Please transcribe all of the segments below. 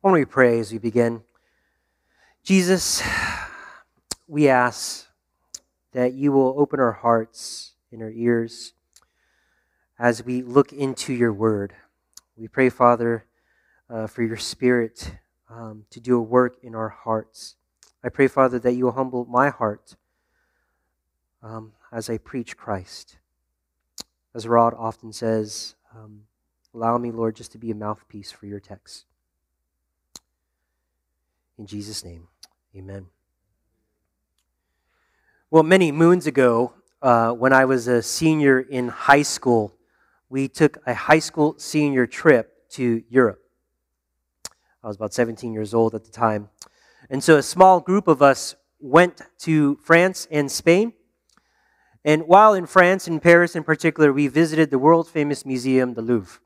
Don't we pray as we begin? Jesus, we ask that you will open our hearts and our ears as we look into your word. We pray, Father, uh, for your spirit um, to do a work in our hearts. I pray, Father, that you will humble my heart um, as I preach Christ. As Rod often says, um, allow me, Lord, just to be a mouthpiece for your text. In Jesus' name, amen. Well, many moons ago, uh, when I was a senior in high school, we took a high school senior trip to Europe. I was about 17 years old at the time. And so a small group of us went to France and Spain. And while in France, in Paris in particular, we visited the world famous museum, the Louvre.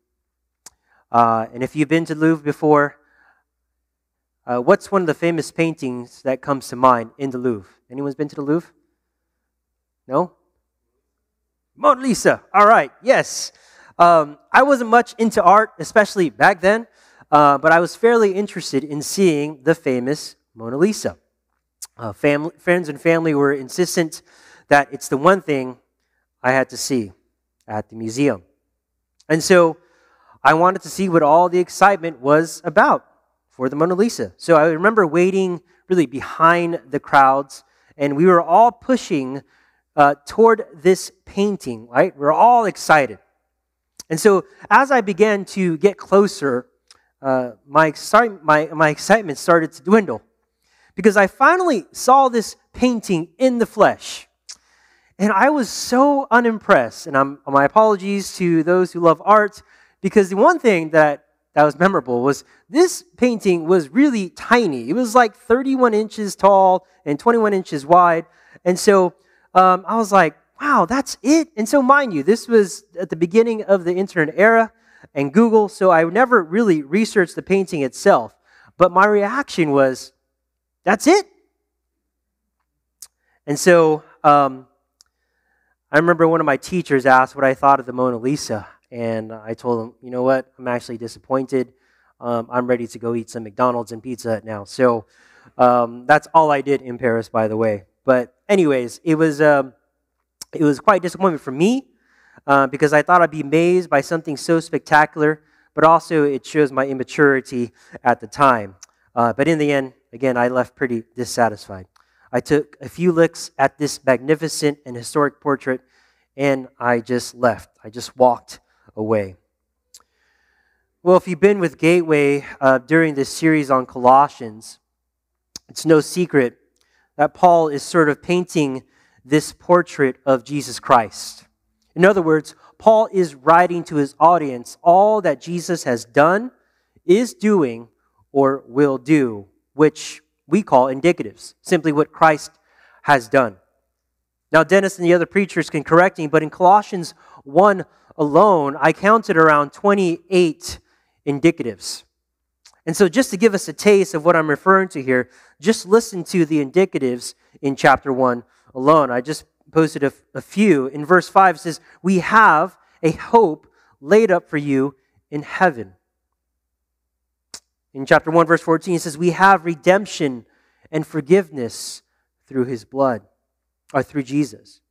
Uh, and if you've been to Louvre before, uh, what's one of the famous paintings that comes to mind in the Louvre? Anyone's been to the Louvre? No? Mona Lisa. All right, yes. Um, I wasn't much into art, especially back then, uh, but I was fairly interested in seeing the famous Mona Lisa. Uh, family, friends and family were insistent that it's the one thing I had to see at the museum. And so I wanted to see what all the excitement was about for the Mona Lisa. So I remember waiting really behind the crowds, and we were all pushing uh, toward this painting, right? We we're all excited. And so as I began to get closer, uh, my, my, my excitement started to dwindle because I finally saw this painting in the flesh. And I was so unimpressed. And I'm, my apologies to those who love art because the one thing that that was memorable was this painting was really tiny. It was like 31 inches tall and 21 inches wide. And so um, I was like, wow, that's it. And so, mind you, this was at the beginning of the internet era and Google, so I never really researched the painting itself. But my reaction was, that's it. And so um, I remember one of my teachers asked what I thought of the Mona Lisa. And I told him, you know what? I'm actually disappointed. Um, I'm ready to go eat some McDonald's and Pizza now. So um, that's all I did in Paris, by the way. But anyways, it was um, it was quite disappointment for me uh, because I thought I'd be amazed by something so spectacular, but also it shows my immaturity at the time. Uh, but in the end, again, I left pretty dissatisfied. I took a few looks at this magnificent and historic portrait, and I just left. I just walked away. Well, if you've been with Gateway uh, during this series on Colossians, it's no secret that Paul is sort of painting this portrait of Jesus Christ. In other words, Paul is writing to his audience all that Jesus has done, is doing, or will do, which we call indicatives, simply what Christ has done. Now, Dennis and the other preachers can correct me, but in Colossians 1 alone, I counted around 28 indicatives. And so, just to give us a taste of what I'm referring to here, just listen to the indicatives in chapter 1 alone. I just posted a, a few. In verse 5, it says, We have a hope laid up for you in heaven. In chapter 1, verse 14, it says, We have redemption and forgiveness through his blood, or through Jesus.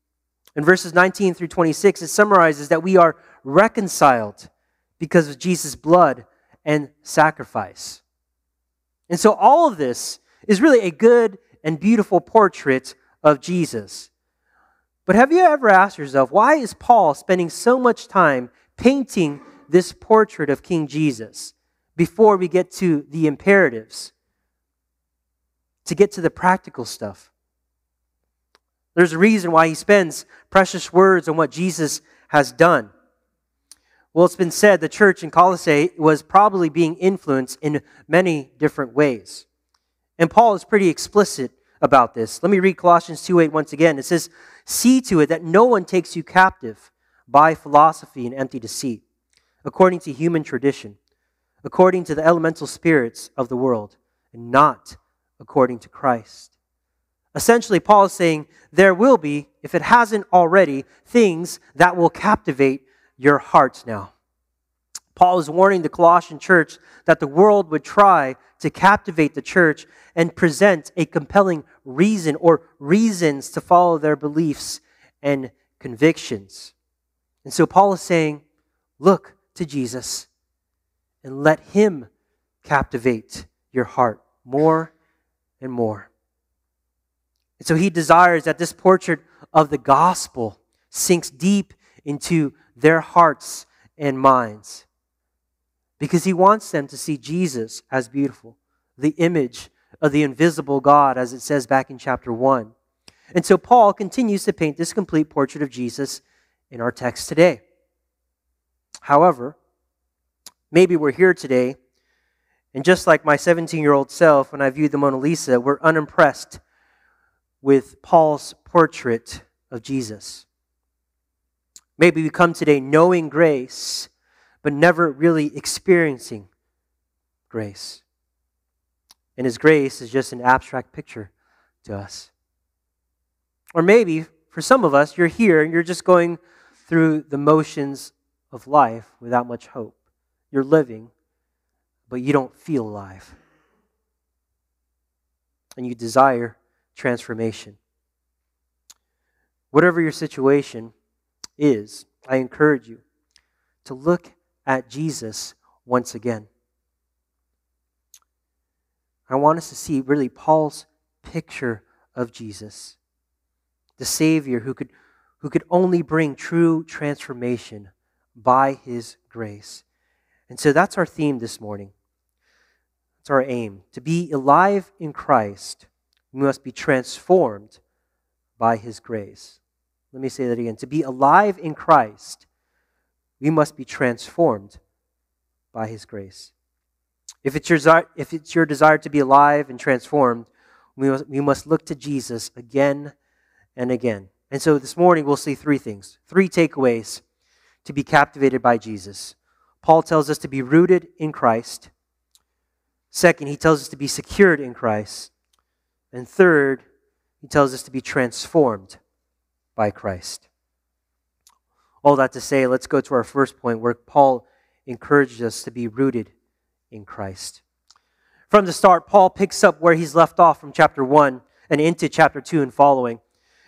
In verses 19 through 26, it summarizes that we are reconciled because of Jesus' blood and sacrifice. And so all of this is really a good and beautiful portrait of Jesus. But have you ever asked yourself, why is Paul spending so much time painting this portrait of King Jesus before we get to the imperatives? To get to the practical stuff. There's a reason why he spends precious words on what Jesus has done. Well, it's been said the church in Colossae was probably being influenced in many different ways. And Paul is pretty explicit about this. Let me read Colossians 2:8 once again. It says, "See to it that no one takes you captive by philosophy and empty deceit, according to human tradition, according to the elemental spirits of the world, and not according to Christ." Essentially, Paul is saying there will be, if it hasn't already, things that will captivate your hearts now. Paul is warning the Colossian church that the world would try to captivate the church and present a compelling reason or reasons to follow their beliefs and convictions. And so Paul is saying, look to Jesus and let him captivate your heart more and more. And so he desires that this portrait of the gospel sinks deep into their hearts and minds because he wants them to see Jesus as beautiful, the image of the invisible God, as it says back in chapter 1. And so Paul continues to paint this complete portrait of Jesus in our text today. However, maybe we're here today, and just like my 17 year old self, when I viewed the Mona Lisa, we're unimpressed with Paul's portrait of Jesus. Maybe we come today knowing grace, but never really experiencing grace. And his grace is just an abstract picture to us. Or maybe for some of us, you're here and you're just going through the motions of life without much hope. You're living, but you don't feel alive. And you desire transformation. Whatever your situation is, I encourage you to look at Jesus once again. I want us to see really Paul's picture of Jesus, the Savior who could, who could only bring true transformation by his grace. And so that's our theme this morning. That's our aim. To be alive in Christ, we must be transformed by his grace. Let me say that again. To be alive in Christ, we must be transformed by his grace. If it's your, if it's your desire to be alive and transformed, we must, we must look to Jesus again and again. And so this morning we'll see three things, three takeaways to be captivated by Jesus. Paul tells us to be rooted in Christ. Second, he tells us to be secured in Christ. And third, he tells us to be transformed by Christ. All that to say, let's go to our first point where Paul encourages us to be rooted in Christ. From the start, Paul picks up where he's left off from chapter 1 and into chapter 2 and following.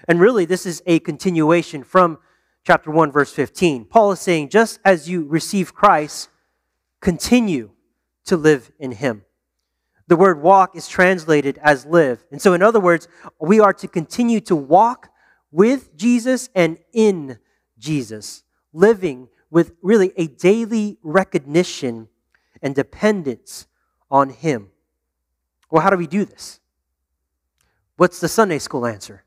And really, this is a continuation from chapter 1, verse 15. Paul is saying, just as you receive Christ, continue to live in him. The word walk is translated as live. And so, in other words, we are to continue to walk with Jesus and in Jesus, living with really a daily recognition and dependence on Him. Well, how do we do this? What's the Sunday school answer?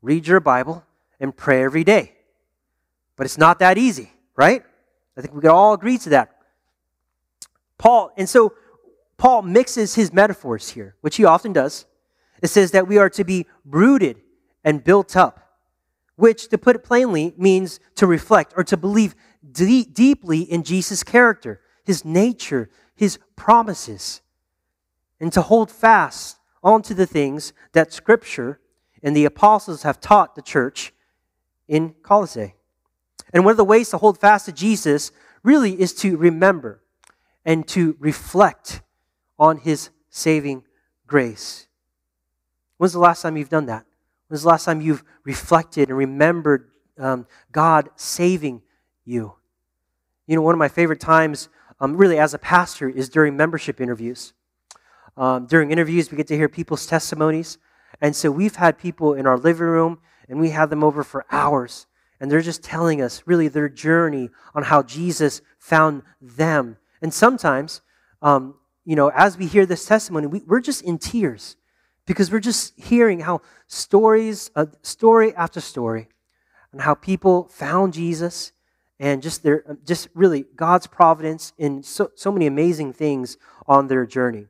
Read your Bible and pray every day. But it's not that easy, right? I think we can all agree to that. Paul, and so Paul mixes his metaphors here, which he often does. It says that we are to be rooted and built up, which, to put it plainly, means to reflect or to believe de- deeply in Jesus' character his nature, his promises, and to hold fast onto the things that Scripture and the apostles have taught the church in Colossae. And one of the ways to hold fast to Jesus really is to remember and to reflect on his saving grace. When's the last time you've done that? When's the last time you've reflected and remembered um, God saving you? You know, one of my favorite times um, really as a pastor is during membership interviews. Um, during interviews, we get to hear people's testimonies. And so we've had people in our living room and we had them over for hours. And they're just telling us really their journey on how Jesus found them. And sometimes, um, you know, as we hear this testimony, we, we're just in tears because we're just hearing how stories, uh, story after story, and how people found Jesus and just their just really God's providence in so, so many amazing things on their journey.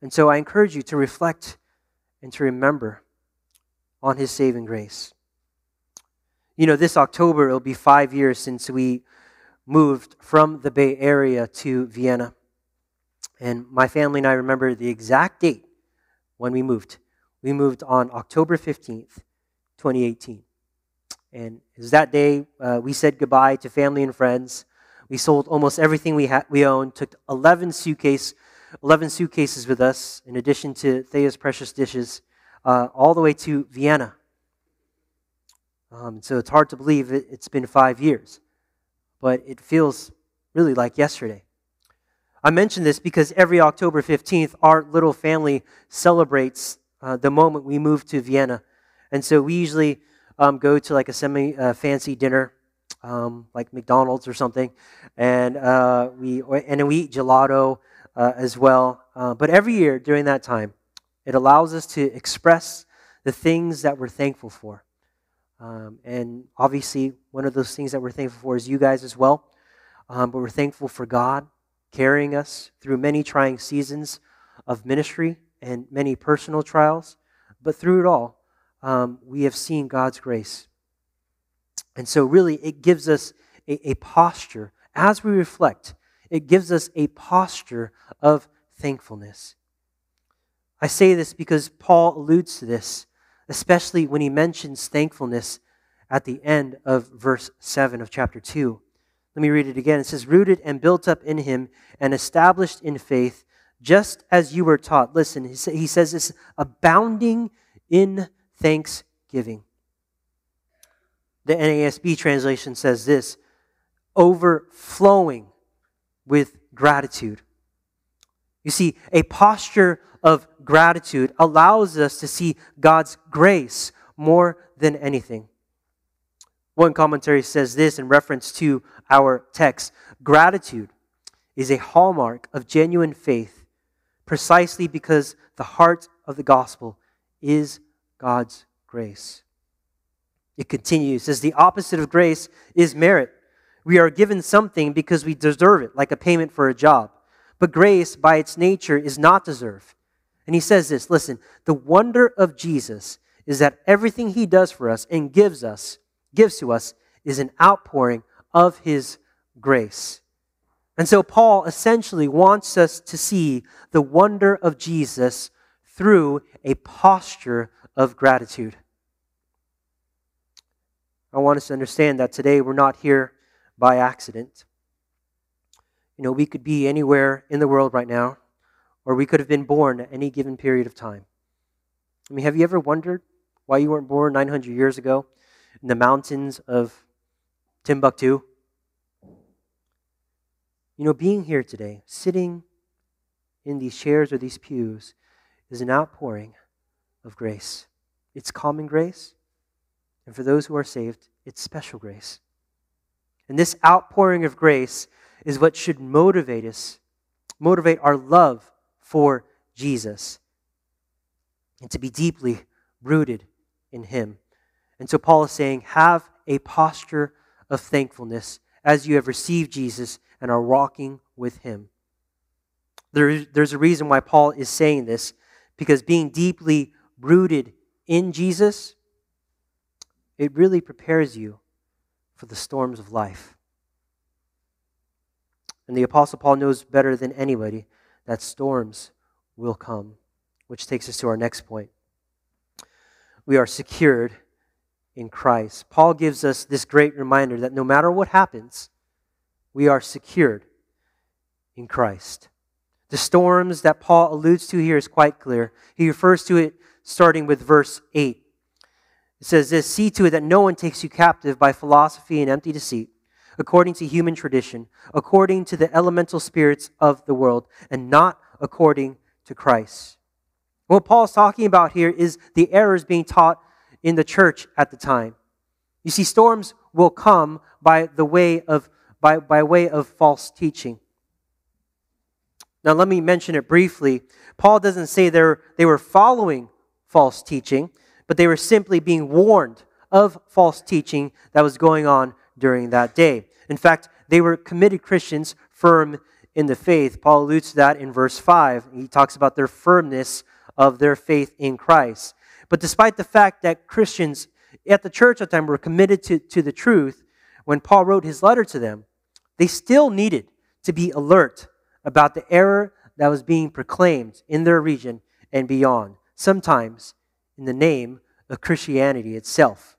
And so I encourage you to reflect and to remember on his saving grace. You know, this October it'll be 5 years since we moved from the Bay Area to Vienna. And my family and I remember the exact date when we moved. We moved on October 15th, 2018. And it was that day uh, we said goodbye to family and friends. We sold almost everything we, ha- we owned, took 11, suitcase, 11 suitcases with us, in addition to Thea's precious dishes, uh, all the way to Vienna. Um, so it's hard to believe it, it's been five years, but it feels really like yesterday. I mention this because every October 15th, our little family celebrates uh, the moment we move to Vienna. And so we usually um, go to like a semi uh, fancy dinner, um, like McDonald's or something, and uh, we and we eat gelato uh, as well. Uh, but every year during that time, it allows us to express the things that we're thankful for. Um, and obviously, one of those things that we're thankful for is you guys as well. Um, but we're thankful for God carrying us through many trying seasons of ministry and many personal trials. But through it all, um, we have seen God's grace. And so, really, it gives us a, a posture as we reflect, it gives us a posture of thankfulness. I say this because Paul alludes to this, especially when he mentions thankfulness at the end of verse 7 of chapter 2. Let me read it again. It says, Rooted and built up in him and established in faith, just as you were taught. Listen, he says this abounding in thanksgiving. The NASB translation says this overflowing with gratitude. You see, a posture of gratitude allows us to see God's grace more than anything. One commentary says this in reference to our text gratitude is a hallmark of genuine faith precisely because the heart of the gospel is God's grace. It continues, says the opposite of grace is merit. We are given something because we deserve it, like a payment for a job. But grace, by its nature, is not deserved. And he says this listen, the wonder of Jesus is that everything he does for us and gives us, gives to us, is an outpouring of his grace. And so Paul essentially wants us to see the wonder of Jesus through a posture of gratitude. I want us to understand that today we're not here by accident. You know, we could be anywhere in the world right now, or we could have been born at any given period of time. I mean, have you ever wondered why you weren't born 900 years ago in the mountains of Timbuktu? You know, being here today, sitting in these chairs or these pews, is an outpouring of grace. It's common grace, and for those who are saved, it's special grace. And this outpouring of grace is what should motivate us, motivate our love for Jesus, and to be deeply rooted in Him. And so Paul is saying, have a posture of thankfulness as you have received Jesus and are walking with Him. There, there's a reason why Paul is saying this, because being deeply rooted in Jesus, it really prepares you for the storms of life. And the Apostle Paul knows better than anybody that storms will come, which takes us to our next point. We are secured in Christ. Paul gives us this great reminder that no matter what happens, we are secured in Christ. The storms that Paul alludes to here is quite clear. He refers to it starting with verse 8. It says this See to it that no one takes you captive by philosophy and empty deceit, according to human tradition, according to the elemental spirits of the world, and not according to Christ. What Paul's talking about here is the errors being taught in the church at the time. You see, storms will come by the way of by, by way of false teaching. Now, let me mention it briefly. Paul doesn't say they they were following false teaching, but they were simply being warned of false teaching that was going on during that day. In fact, they were committed Christians, firm in the faith. Paul alludes to that in verse 5. He talks about their firmness of their faith in Christ. But despite the fact that Christians at the church at the time were committed to, to the truth, when Paul wrote his letter to them, they still needed to be alert about the error that was being proclaimed in their region and beyond, sometimes in the name of Christianity itself.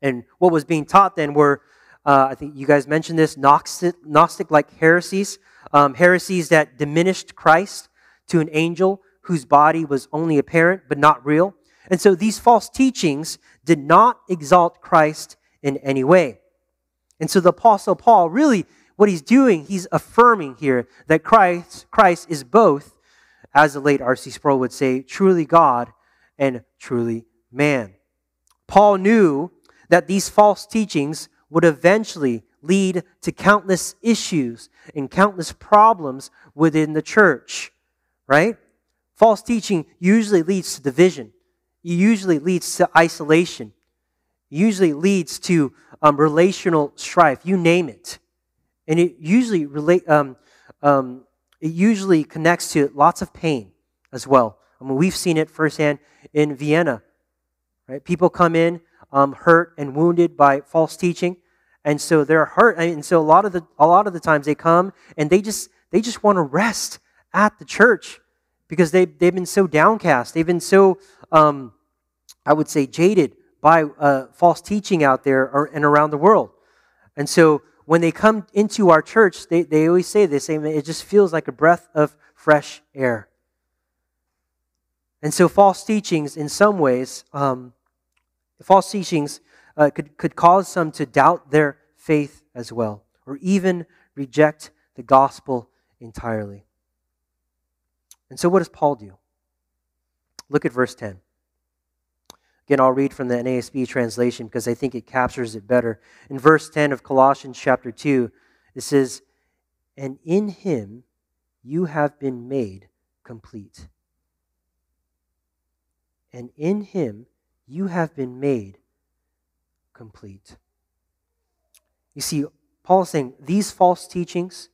And what was being taught then were Uh, I think you guys mentioned this Gnostic like heresies, um, heresies that diminished Christ to an angel whose body was only apparent but not real. And so these false teachings did not exalt Christ in any way. And so the Apostle Paul really, what he's doing, he's affirming here that Christ, Christ is both, as the late R.C. Sproul would say, truly God and truly man. Paul knew that these false teachings would eventually lead to countless issues and countless problems within the church, right? False teaching usually leads to division, it usually leads to isolation, it usually leads to um, relational strife, you name it. And it usually relate, um, um, it usually connects to lots of pain as well. I mean, we've seen it firsthand in Vienna. Right? People come in um, hurt and wounded by false teaching, and so they're hurt. And so a lot of the a lot of the times they come and they just they just want to rest at the church because they they've been so downcast. They've been so um, I would say jaded by uh, false teaching out there or, and around the world. And so when they come into our church, they, they always say this, it just feels like a breath of fresh air. And so false teachings, in some ways, um, false teachings uh, could, could cause some to doubt their faith as well, or even reject the gospel entirely. And so, what does Paul do? Look at verse 10. Again, I'll read from the NASB translation because I think it captures it better. In verse 10 of Colossians chapter 2, it says, And in him you have been made complete. And in him you have been made complete. You see, Paul is saying these false teachings,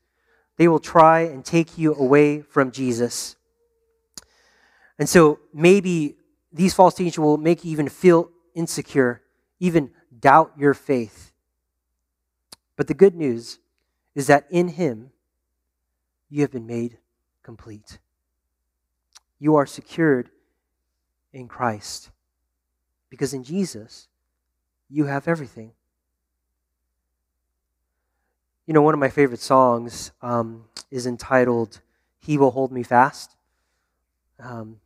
they will try and take you away from Jesus. And so maybe these false teachings will make you even feel insecure, even doubt your faith. But the good news is that in Him, you have been made complete. You are secured in Christ. Because in Jesus, you have everything. You know, one of my favorite songs um, is entitled He Will Hold Me Fast. Um,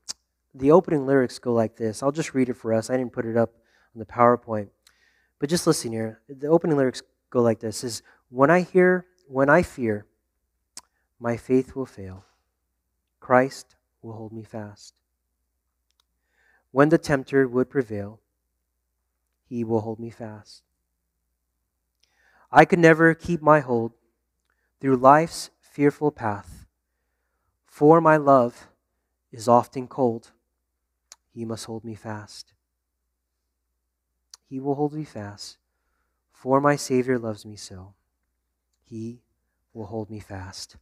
the opening lyrics go like this. I'll just read it for us. I didn't put it up on the PowerPoint. But just listen here. The opening lyrics go like this is when I hear, when I fear, my faith will fail. Christ will hold me fast. When the tempter would prevail, he will hold me fast. I could never keep my hold through life's fearful path, for my love is often cold. He must hold me fast. He will hold me fast, for my Savior loves me so. He will hold me fast.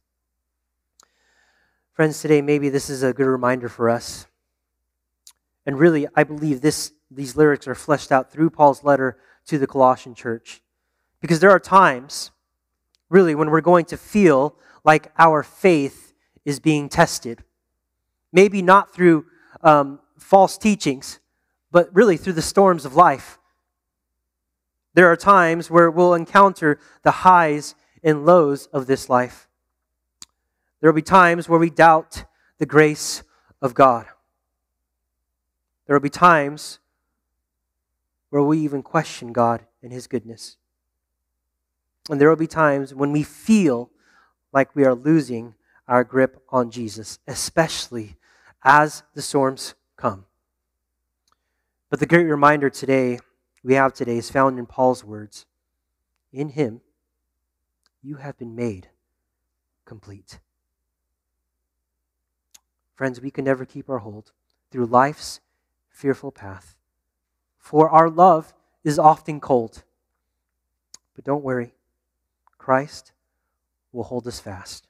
Friends, today maybe this is a good reminder for us. And really, I believe this, these lyrics are fleshed out through Paul's letter to the Colossian church. Because there are times, really, when we're going to feel like our faith is being tested. Maybe not through um, false teachings, but really through the storms of life. There are times where we'll encounter the highs and lows of this life. There will be times where we doubt the grace of God. There will be times where we even question God and His goodness. And there will be times when we feel like we are losing our grip on Jesus, especially as the storms come. But the great reminder today we have today is found in Paul's words. In him you have been made complete. Friends, we can never keep our hold through life's fearful path. For our love is often cold. But don't worry, Christ will hold us fast.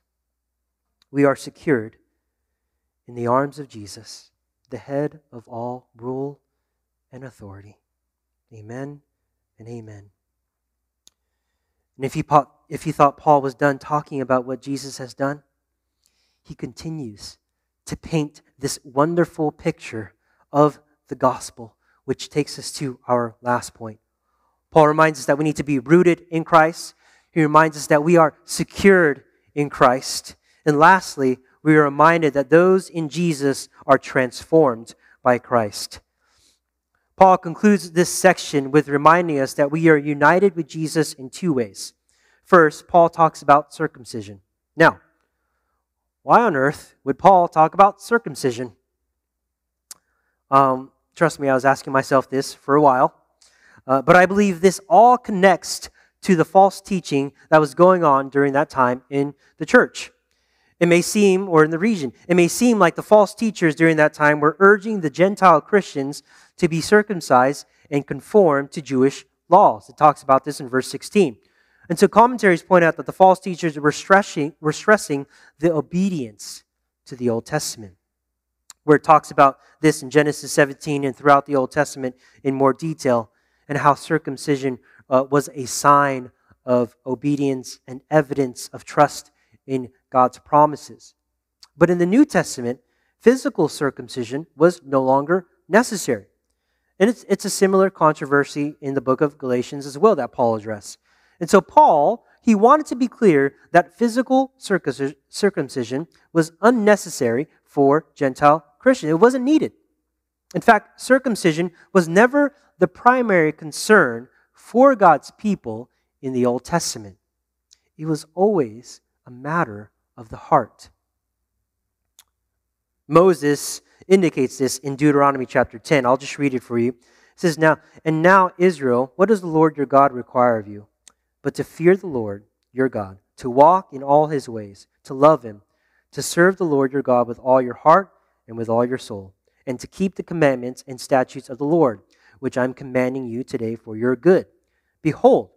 We are secured in the arms of Jesus the head of all rule and authority. Amen and amen. And if he, if you thought Paul was done talking about what Jesus has done, he continues to paint this wonderful picture of the gospel, which takes us to our last point. Paul reminds us that we need to be rooted in Christ. He reminds us that we are secured in Christ. And lastly, we are reminded that those in Jesus are transformed by Christ. Paul concludes this section with reminding us that we are united with Jesus in two ways. First, Paul talks about circumcision. Now, why on earth would Paul talk about circumcision? Um, trust me, I was asking myself this for a while. Uh, but I believe this all connects to the false teaching that was going on during that time in the church. It may seem, or in the region, it may seem like the false teachers during that time were urging the Gentile Christians to be circumcised and conform to Jewish laws. It talks about this in verse 16. And so commentaries point out that the false teachers were stressing, were stressing the obedience to the Old Testament, where it talks about this in Genesis 17 and throughout the Old Testament in more detail, and how circumcision uh, was a sign of obedience and evidence of trust in God's promises. But in the New Testament, physical circumcision was no longer necessary. And it's, it's a similar controversy in the book of Galatians as well that Paul addressed. And so, Paul, he wanted to be clear that physical circumcision was unnecessary for Gentile Christians. It wasn't needed. In fact, circumcision was never the primary concern for God's people in the Old Testament. It was always a matter of the heart. Moses indicates this in Deuteronomy chapter 10. I'll just read it for you. It says, Now, and now, Israel, what does the Lord your God require of you? But to fear the Lord your God, to walk in all his ways, to love him, to serve the Lord your God with all your heart and with all your soul, and to keep the commandments and statutes of the Lord, which I'm commanding you today for your good. Behold,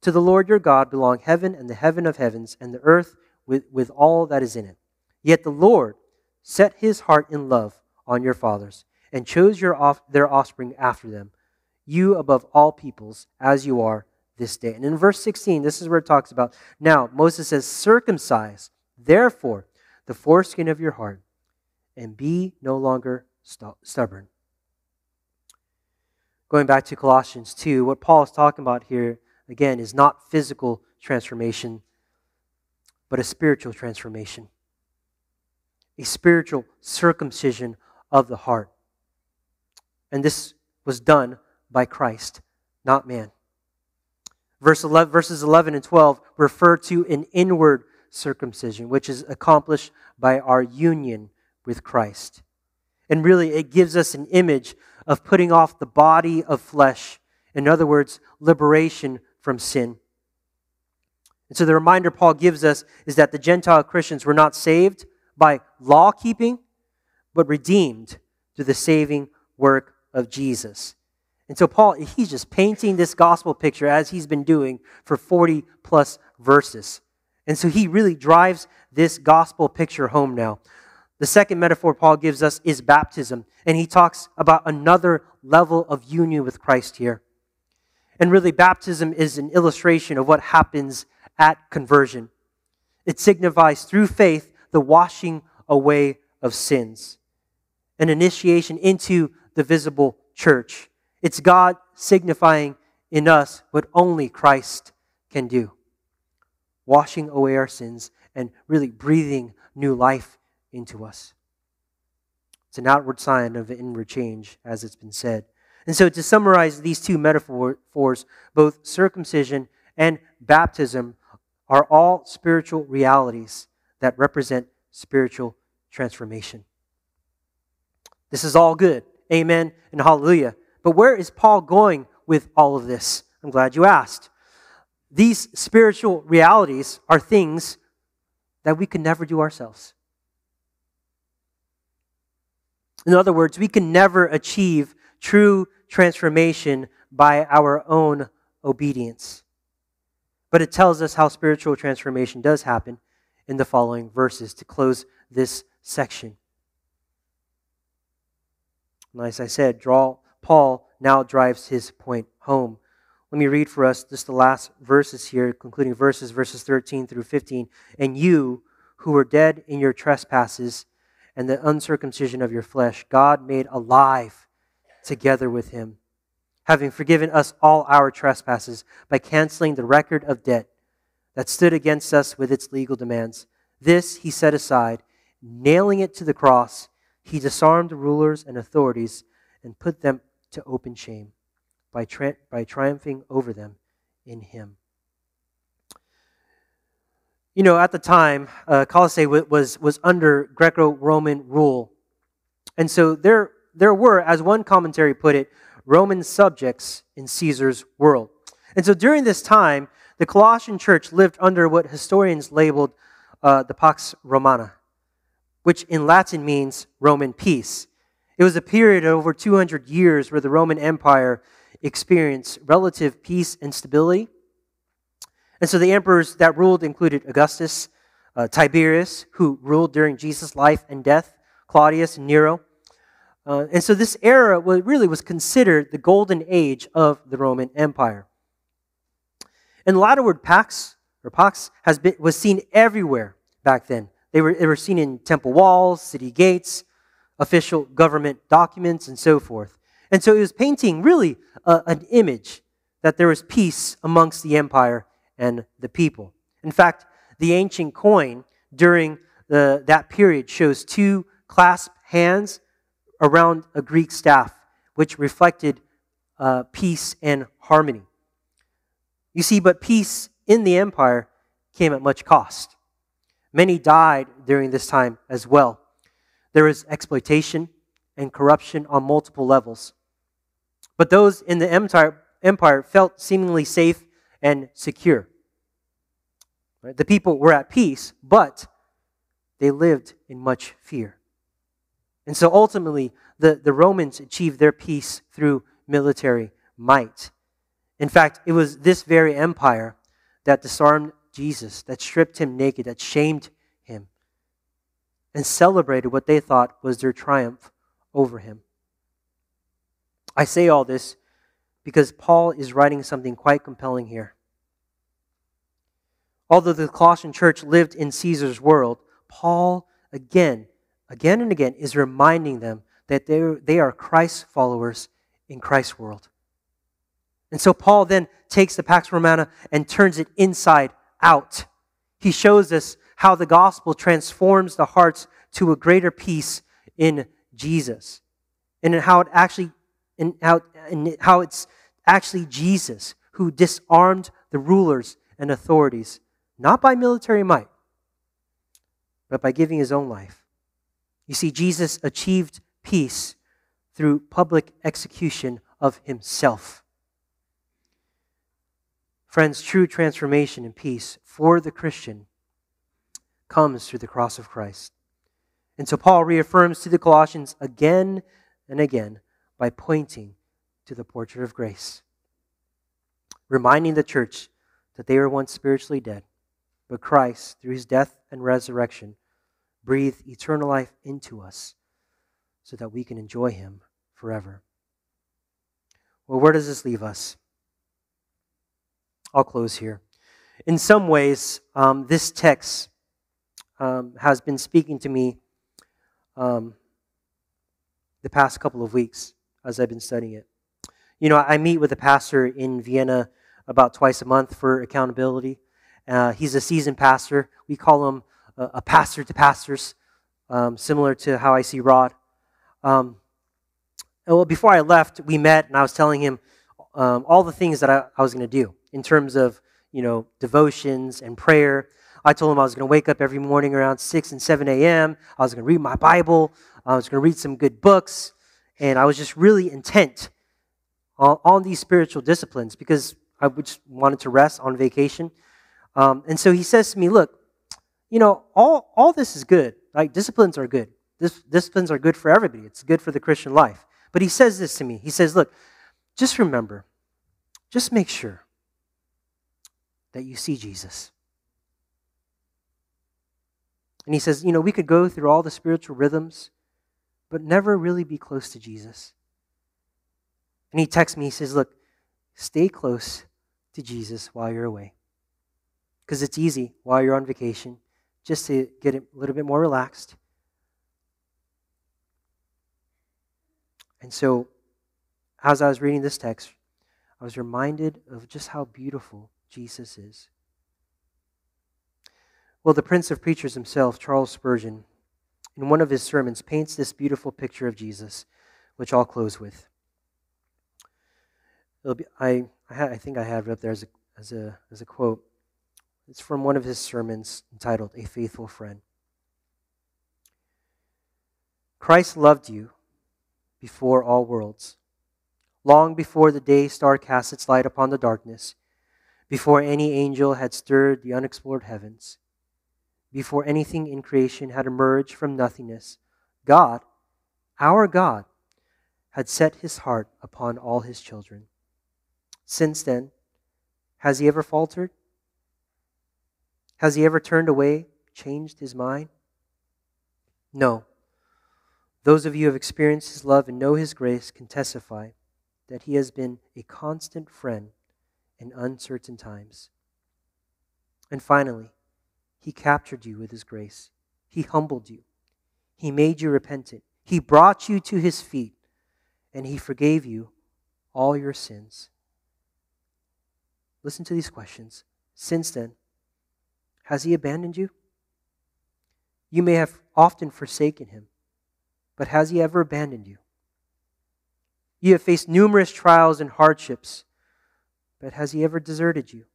to the Lord your God belong heaven and the heaven of heavens, and the earth with, with all that is in it. Yet the Lord set his heart in love on your fathers, and chose your off, their offspring after them, you above all peoples, as you are this day. And in verse 16, this is where it talks about now, Moses says, Circumcise, therefore, the foreskin of your heart, and be no longer st- stubborn. Going back to Colossians 2, what Paul is talking about here, again, is not physical transformation, but a spiritual transformation, a spiritual circumcision of the heart. And this was done by Christ, not man. Verse 11, verses 11 and 12 refer to an inward circumcision, which is accomplished by our union with Christ. And really, it gives us an image of putting off the body of flesh. In other words, liberation from sin. And so the reminder Paul gives us is that the Gentile Christians were not saved by law keeping, but redeemed through the saving work of Jesus. And so Paul, he's just painting this gospel picture as he's been doing for 40 plus verses. And so he really drives this gospel picture home now. The second metaphor Paul gives us is baptism, and he talks about another level of union with Christ here. And really, baptism is an illustration of what happens at conversion. It signifies through faith the washing away of sins, an initiation into the visible church. It's God signifying in us what only Christ can do washing away our sins and really breathing new life into us. It's an outward sign of inward change, as it's been said. And so, to summarize these two metaphors, both circumcision and baptism are all spiritual realities that represent spiritual transformation. This is all good. Amen and hallelujah. But where is Paul going with all of this? I'm glad you asked. These spiritual realities are things that we can never do ourselves. In other words, we can never achieve true transformation by our own obedience. But it tells us how spiritual transformation does happen in the following verses to close this section. And as I said, draw Paul now drives his point home. Let me read for us just the last verses here, concluding verses, verses 13 through 15. And you, who were dead in your trespasses and the uncircumcision of your flesh, God made alive together with him, having forgiven us all our trespasses by canceling the record of debt that stood against us with its legal demands. This he set aside, nailing it to the cross. He disarmed the rulers and authorities and put them to open shame by, tri- by triumphing over them in him. You know, at the time, uh, Colossae was, was under Greco Roman rule. And so there, there were, as one commentary put it, Roman subjects in Caesar's world. And so during this time, the Colossian church lived under what historians labeled uh, the Pax Romana, which in Latin means Roman peace. It was a period of over 200 years where the Roman Empire experienced relative peace and stability. And so the emperors that ruled included Augustus, uh, Tiberius, who ruled during Jesus' life and death, Claudius, and Nero. Uh, and so this era was, really was considered the golden age of the Roman Empire. And the Latin word pax or pax has been, was seen everywhere back then. They were, they were seen in temple walls, city gates, official government documents, and so forth. And so it was painting really an image that there was peace amongst the empire and the people. In fact, the ancient coin during the, that period shows two clasped hands around a Greek staff, which reflected uh, peace and harmony. You see, but peace in the empire came at much cost. Many died during this time as well. There was exploitation and corruption on multiple levels. But those in the empire, empire felt seemingly safe and secure. The people were at peace, but they lived in much fear. And so ultimately, the, the Romans achieved their peace through military might. In fact, it was this very empire that disarmed Jesus, that stripped him naked, that shamed him, and celebrated what they thought was their triumph over him. I say all this because Paul is writing something quite compelling here. Although the Colossian church lived in Caesar's world, Paul, again, again and again, is reminding them that they, are Christ's followers in Christ's world. And so Paul then takes the Pax Romana and turns it inside out. He shows us how the gospel transforms the hearts to a greater peace in Jesus. And how it actually and how, and how it's actually Jesus who disarmed the rulers and authorities, not by military might, but by giving his own life. You see, Jesus achieved peace through public execution of himself. Friends, true transformation and peace for the Christian comes through the cross of Christ. And so Paul reaffirms to the Colossians again and again by pointing to the portrait of grace, reminding the church that they were once spiritually dead, but Christ, through his death and resurrection, breathed eternal life into us so that we can enjoy him forever. Well, where does this leave us? I'll close here. In some ways, um, this text um, has been speaking to me um, the past couple of weeks as I've been studying it. You know, I meet with a pastor in Vienna about twice a month for accountability. Uh, he's a seasoned pastor. We call him a, pastor to pastors, um, similar to how I see Rod. Um, well, before I left, we met, and I was telling him um, all the things that I, I was going to do in terms of you know devotions and prayer. I told him I was going to wake up every morning around 6 and 7 a.m. I was going to read my Bible. I was going to read some good books. And I was just really intent on, on these spiritual disciplines because I just wanted to rest on vacation. Um, and so he says to me, Look, you know, all, all this is good. Like, disciplines are good. This, disciplines are good for everybody, it's good for the Christian life. But he says this to me. He says, Look, just remember, just make sure that you see Jesus. And he says, you know, we could go through all the spiritual rhythms, but never really be close to Jesus. And he texts me, he says, look, stay close to Jesus while you're away. Because it's easy while you're on vacation just to get a little bit more relaxed. And so, as I was reading this text, I was reminded of just how beautiful Jesus is. Well, the Prince of Preachers himself, Charles Spurgeon, in one of his sermons, paints this beautiful picture of Jesus, which I'll close with. Be, I, I, think I have it up there as a, as, a, as a quote. It's from one of his sermons entitled A Faithful Friend. Christ loved you before all worlds, long before the day star cast its light upon the darkness, before any angel had stirred the unexplored heavens, before anything in creation had emerged from nothingness. God, our God, had set his heart upon all his children. Since then, has he ever faltered? Has he ever turned away, changed his mind? No. Those of you who have experienced his love and know his grace can testify that he has been a constant friend in uncertain times. And finally, he captured you with his grace. He humbled you. He made you repentant. He brought you to his feet, and he forgave you all your sins. Listen to these questions. Since then, has he abandoned you? You may have often forsaken him, but has he ever abandoned you? You have faced numerous trials and hardships, but has he ever deserted you?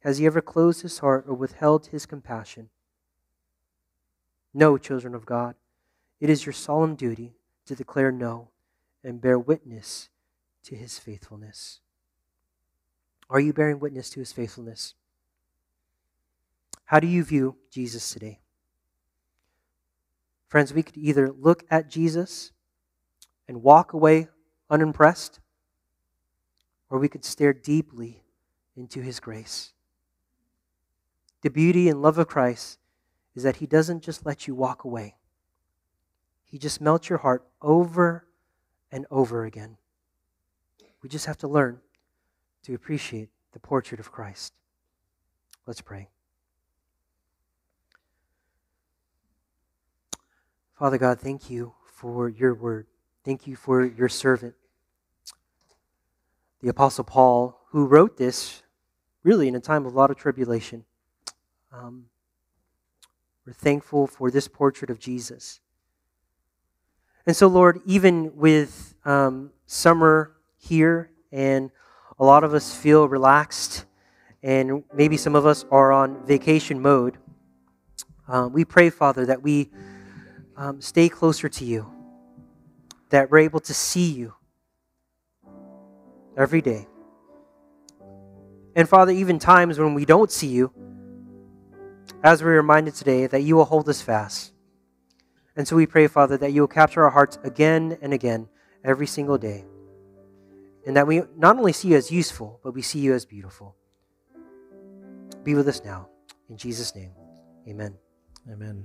Has he ever closed his heart or withheld his compassion? No, children of God. It is your solemn duty to declare no and bear witness to his faithfulness. Are you bearing witness to his faithfulness? How do you view Jesus today? Friends, we could either look at Jesus and walk away unimpressed, or we could stare deeply into his grace. The beauty and love of Christ is that he doesn't just let you walk away, he just melts your heart over and over again. We just have to learn to appreciate the portrait of Christ. Let's pray. Father God, thank you for your word. Thank you for your servant, the Apostle Paul, who wrote this really in a time of a lot of tribulation. Um, we're thankful for this portrait of Jesus. And so, Lord, even with um, summer here and a lot of us feel relaxed, and maybe some of us are on vacation mode. Um, we pray, Father, that we um, stay closer to you, that we're able to see you every day. And Father, even times when we don't see you, as we're reminded today, that you will hold us fast. And so we pray, Father, that you will capture our hearts again and again every single day and that we not only see you as useful, but we see you as beautiful. Be with us now. In Jesus' name, amen. Amen.